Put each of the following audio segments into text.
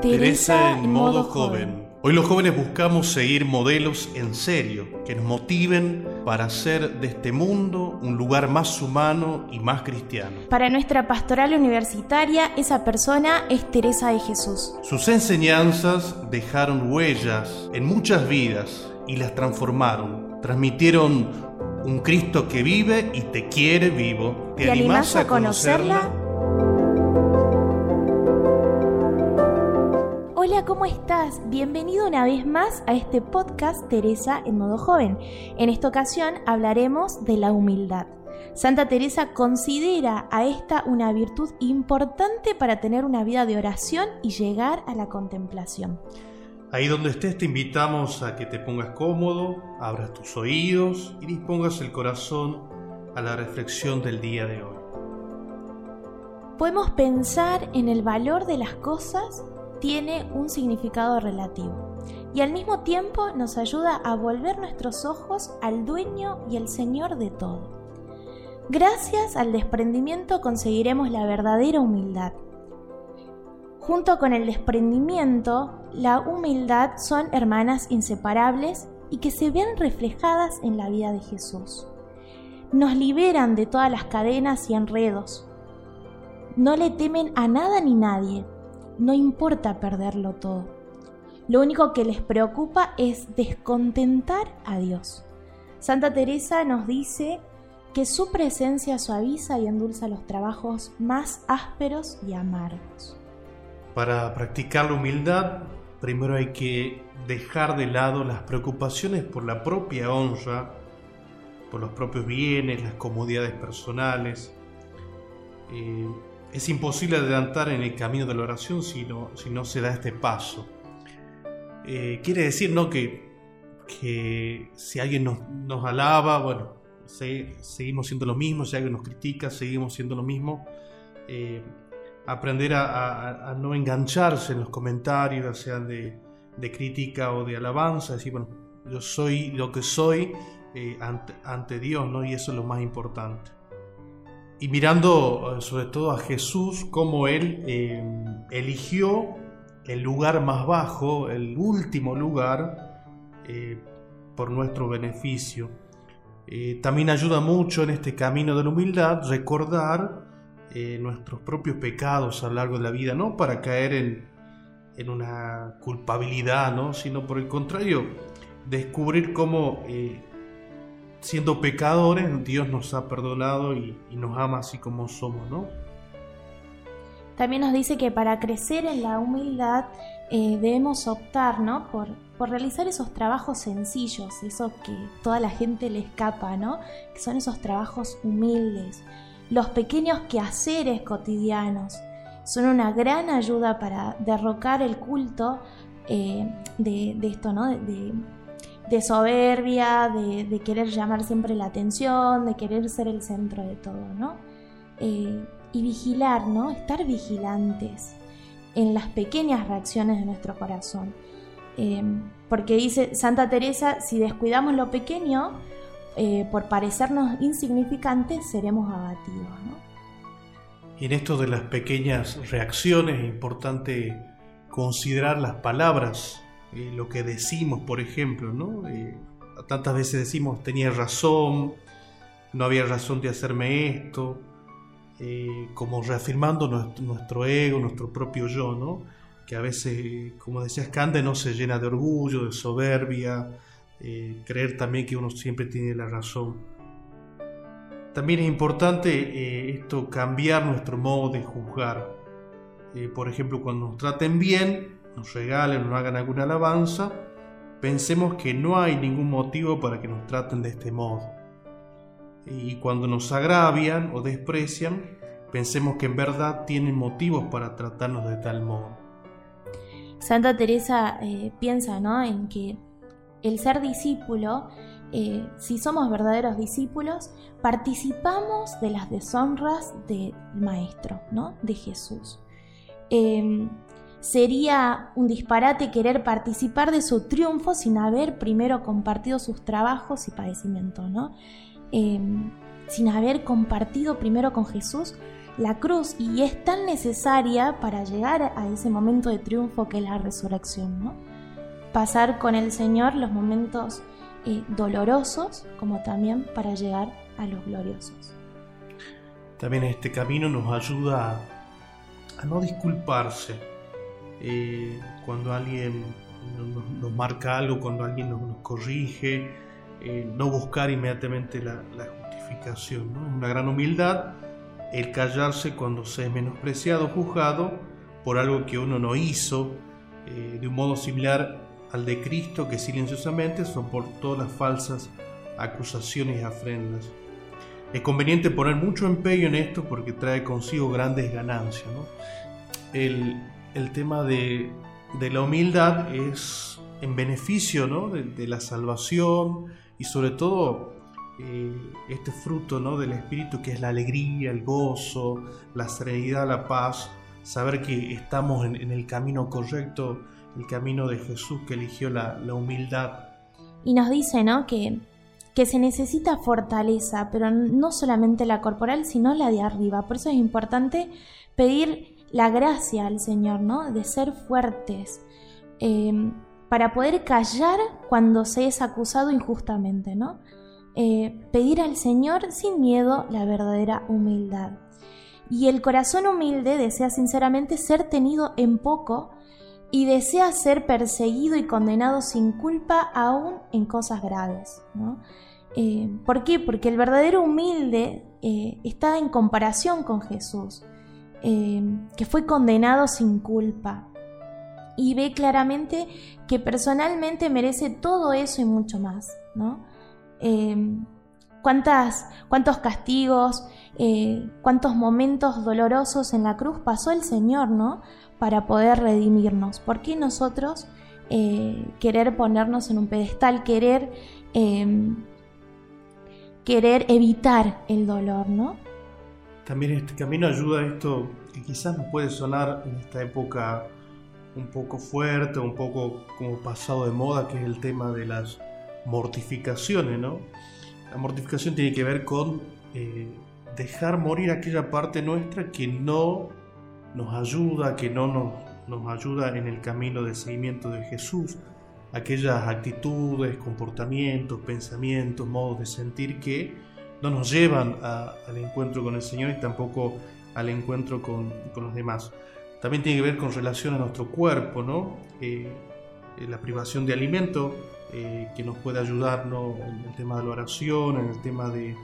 Teresa en modo joven. Hoy los jóvenes buscamos seguir modelos en serio, que nos motiven para hacer de este mundo un lugar más humano y más cristiano. Para nuestra pastoral universitaria, esa persona es Teresa de Jesús. Sus enseñanzas dejaron huellas en muchas vidas y las transformaron. Transmitieron un Cristo que vive y te quiere vivo. ¿Te, animás a conocerla? ¿Cómo estás? Bienvenido una vez más a este podcast Teresa en modo joven. En esta ocasión hablaremos de la humildad. Santa Teresa considera a esta una virtud importante para tener una vida de oración y llegar a la contemplación. Ahí donde estés te invitamos a que te pongas cómodo, abras tus oídos y dispongas el corazón a la reflexión del día de hoy. Podemos pensar en el valor de las cosas tiene un significado relativo y al mismo tiempo nos ayuda a volver nuestros ojos al dueño y al señor de todo. Gracias al desprendimiento conseguiremos la verdadera humildad. Junto con el desprendimiento, la humildad son hermanas inseparables y que se ven reflejadas en la vida de Jesús. Nos liberan de todas las cadenas y enredos. No le temen a nada ni nadie, no importa perderlo todo. Lo único que les preocupa es descontentar a Dios. Santa Teresa nos dice que su presencia suaviza y endulza los trabajos más ásperos y amargos. Para practicar la humildad, primero hay que dejar de lado las preocupaciones por la propia honra, por los propios bienes, las comodidades personales. Eh, es imposible adelantar en el camino de la oración si no, si no se da este paso. Eh, quiere decir ¿no? que, que si alguien nos, alaba, bueno, seguimos siendo lo mismo, si alguien nos critica, seguimos siendo lo mismo. Eh, aprender a, no engancharse en los comentarios, sean de, de, crítica o de alabanza, decir, bueno, yo soy lo que soy eh, ante, ante Dios, ¿no? y eso es lo más importante y mirando eh, sobre todo a Jesús, cómo Él eh, eligió el lugar más bajo, el último lugar, eh, por nuestro beneficio. también ayuda mucho en este camino de la humildad recordar nuestros propios pecados a lo largo de la vida, no para caer en, en una culpabilidad, ¿no? sino por el contrario, descubrir cómo siendo pecadores, Dios nos ha perdonado y, nos ama así como somos, ¿no? También nos dice que para crecer en la humildad eh, debemos optar, ¿no? Por, por, realizar esos trabajos sencillos, esos que toda la gente le escapa, ¿no? Que son esos trabajos humildes, los pequeños quehaceres cotidianos. Son una gran ayuda para derrocar el culto eh, de, esto, ¿no? de soberbia, de, querer llamar siempre la atención, de querer ser el centro de todo, ¿no? Eh, y vigilar, ¿no? Estar vigilantes en las pequeñas reacciones de nuestro corazón. Eh, porque dice Santa Teresa, si descuidamos lo pequeño, eh, por parecernos insignificantes, seremos abatidos, ¿no? Y en esto de las pequeñas reacciones es importante considerar las palabras eh, lo que decimos, por ejemplo, ¿no? Eh, tantas veces decimos, tenía razón, no había razón de hacerme esto, eh, como reafirmando nuestro, ego, nuestro propio yo, ¿no? Que a veces, como decía Scande, no se llena de orgullo, de soberbia, creer también que uno siempre tiene la razón. También es importante esto, cambiar nuestro modo de juzgar. por ejemplo, cuando nos traten bien, nos regalen nos hagan alguna alabanza, pensemos que no hay ningún motivo para que nos traten de este modo. Y cuando nos agravian o desprecian, pensemos que en verdad tienen motivos para tratarnos de tal modo. Santa Teresa eh, piensa ¿no? en que el ser discípulo, eh, si somos verdaderos discípulos, participamos de las deshonras del Maestro, ¿no? de Jesús. Em, Sería un disparate querer participar de su triunfo sin haber primero compartido sus trabajos y padecimientos, ¿no? Em, sin haber compartido primero con Jesús la cruz y es tan necesaria para llegar a ese momento de triunfo que es la resurrección, ¿no? Pasar con el Señor los momentos eh, dolorosos como también para llegar a los gloriosos. También este camino nos ayuda a, no disculparse eh, cuando alguien nos, marca algo, cuando alguien nos, corrige, eh, no buscar inmediatamente la, justificación. Una gran humildad el callarse cuando se es menospreciado, juzgado por algo que uno no hizo, eh, de un modo similar al de Cristo que silenciosamente soportó las falsas acusaciones y afrendas. Es conveniente poner mucho empeño en esto porque trae consigo grandes ganancias. El, tema de, la humildad es en beneficio de, la salvación y sobre todo eh, este fruto ¿no? del Espíritu que es la alegría, el gozo, la serenidad, la paz, saber que estamos en, el camino correcto, el camino de Jesús que eligió la, humildad. Y nos dice ¿no? que, que se necesita fortaleza, pero no solamente la corporal, sino la de arriba. Por eso es importante pedir la gracia al Señor, ¿no? De ser fuertes. Eh, para poder callar cuando se es acusado injustamente, ¿no? Eh, pedir al Señor sin miedo la verdadera humildad. Y el corazón humilde desea sinceramente ser tenido en poco y desea ser perseguido y condenado sin culpa aún en cosas graves. Eh, ¿Por qué? Porque el verdadero humilde está en comparación con Jesús, que fue condenado sin culpa y ve claramente que personalmente merece todo eso y mucho más. ¿no? Em, cuántas, cuántos castigos, eh, cuántos momentos dolorosos en la cruz pasó el Señor, ¿no? Para poder redimirnos. ¿Por qué nosotros eh, querer ponernos en un pedestal, querer, em, querer evitar el dolor, ¿no? También este camino ayuda a esto que quizás nos puede sonar en esta época un poco fuerte, un poco como pasado de moda, que es el tema de las mortificaciones, ¿no? La mortificación tiene que ver con eh, dejar morir aquella parte nuestra que no nos ayuda, que no nos, nos ayuda en el camino de seguimiento de Jesús, aquellas actitudes, comportamientos, pensamientos, modos de sentir que no nos llevan al encuentro con el Señor y tampoco al encuentro con, los demás. También tiene que ver con relación a nuestro cuerpo, ¿no? Eh, la privación de alimento eh, que nos puede ayudar en el tema de la oración, en el tema de,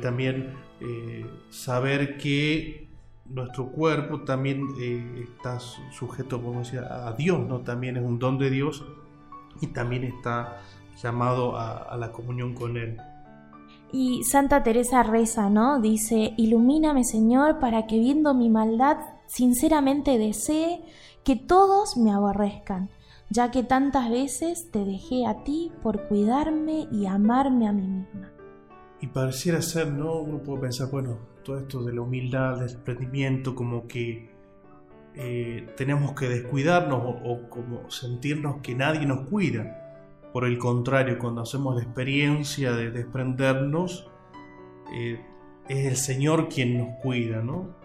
también eh, saber que nuestro cuerpo también eh, está sujeto a Dios, ¿no? también es un don de Dios y también está llamado a la comunión con Él. Y Santa Teresa reza, ¿no? Dice, ilumíname Señor para que viendo mi maldad sinceramente desee que todos me aborrezcan ya que tantas veces te dejé a ti por cuidarme y amarme a mí misma. Y pareciera ser, ¿no? Uno puede pensar, bueno, todo esto de la humildad, del desprendimiento, como que eh, tenemos que descuidarnos o, como sentirnos que nadie nos cuida. Por el contrario, cuando hacemos la experiencia de desprendernos, eh, es el Señor quien nos cuida, ¿no?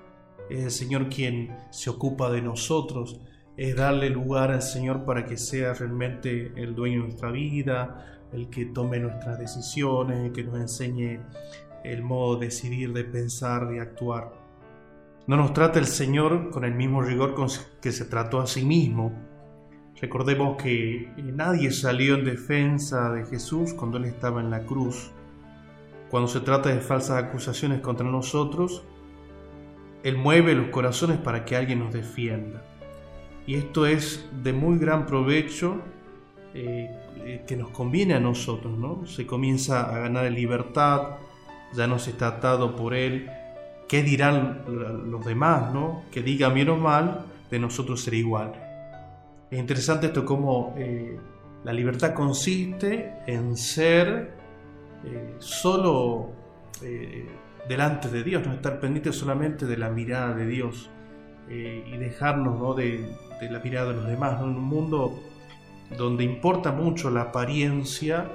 Es el Señor quien se ocupa de nosotros es darle lugar al Señor para que sea realmente el dueño de nuestra vida, el que tome nuestras decisiones, el que nos enseñe el modo de decidir, de pensar, de actuar. No nos trata el Señor con el mismo rigor con que se trató a sí mismo. Recordemos que nadie salió en defensa de Jesús cuando Él estaba en la cruz. Cuando se trata de falsas acusaciones contra nosotros, Él mueve los corazones para que alguien nos defienda. Y esto es de muy gran provecho eh, eh, que nos conviene a nosotros, ¿no? Se comienza a ganar libertad, ya no se está atado por él. ¿Qué dirán los demás, no? Que diga bien o mal, de nosotros será igual. Es interesante esto como eh, la libertad consiste en ser solo delante de Dios, no estar pendiente solamente de la mirada de Dios y dejarnos ¿no? de, la mirada de los demás, en un mundo donde importa mucho la apariencia,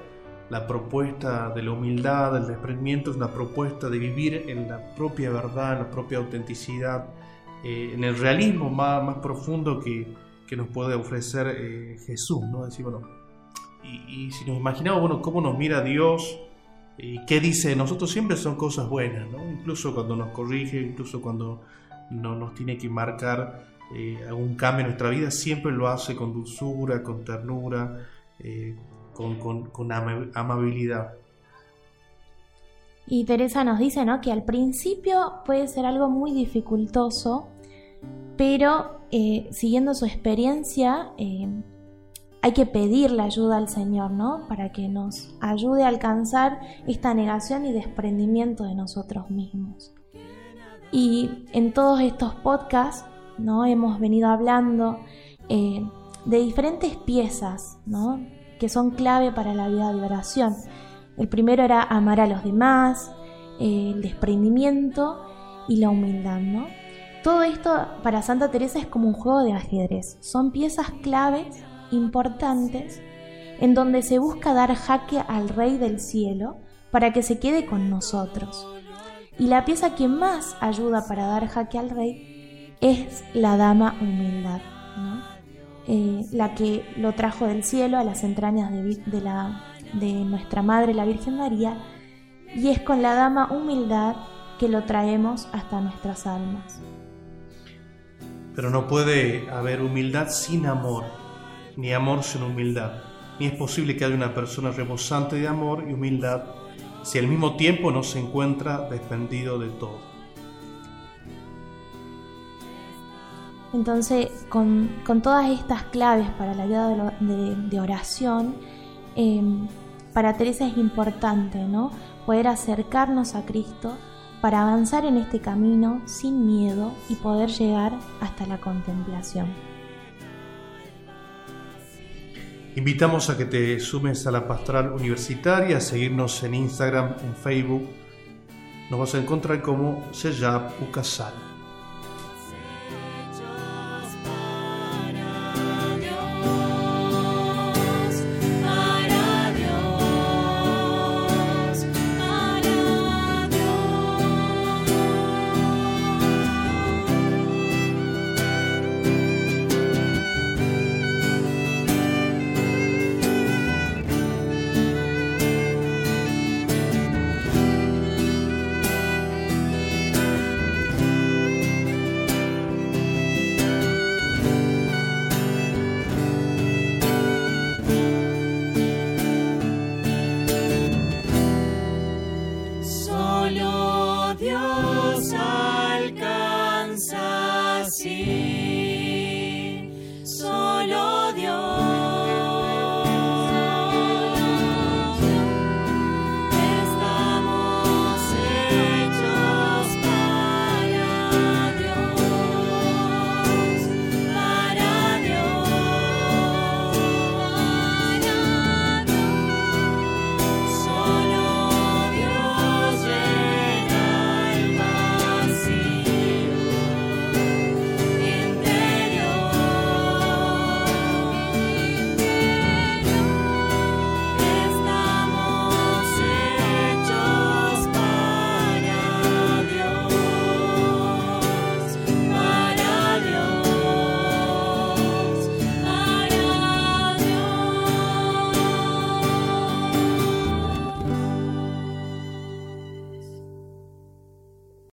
la propuesta de la humildad, del desprendimiento, es una propuesta de vivir en la propia verdad, en la propia autenticidad, eh, en el realismo más profundo que, que, nos puede ofrecer eh, Jesús, ¿no? Decir, y, y, si nos imaginamos, bueno, cómo nos mira Dios y qué dice de nosotros, siempre son cosas buenas, ¿no? Incluso cuando nos corrige, incluso cuando no nos tiene que marcar eh, algún cambio en nuestra vida, siempre lo hace con dulzura, con ternura, eh, con, amabilidad. Y Teresa nos dice ¿no? que al principio puede ser algo muy dificultoso, pero eh, siguiendo su experiencia eh, hay que pedir la ayuda al Señor, ¿no? Para que nos ayude a alcanzar esta negación y desprendimiento de nosotros mismos. Y en todos estos podcasts, ¿no? Hemos venido hablando eh, de diferentes piezas, ¿no? que son clave para la vida de oración. El primero era amar a los demás, el desprendimiento y la humildad, ¿no? Todo esto para Santa Teresa es como un juego de ajedrez. Son piezas claves, importantes, en donde se busca dar jaque al Rey del Cielo para que se quede con nosotros. Y la pieza que más ayuda para dar jaque al Rey es la Dama Humildad. Eh, la que lo trajo del cielo a las entrañas de nuestra Madre la Virgen María, y es con la dama humildad que lo traemos hasta nuestras almas. Pero no puede haber humildad sin amor, ni amor sin humildad, ni es posible que haya una persona rebosante de amor y humildad si al mismo tiempo no se encuentra desprendido de todo. Entonces, con, todas estas claves para la vida de, oración, em, para Teresa es importante, ¿no? Poder acercarnos a Cristo para avanzar en este camino sin miedo y poder llegar hasta la contemplación. Invitamos a que te sumes a la pastoral universitaria, a seguirnos en Instagram, en Facebook. Nos vas a encontrar como Seyab Ucasal.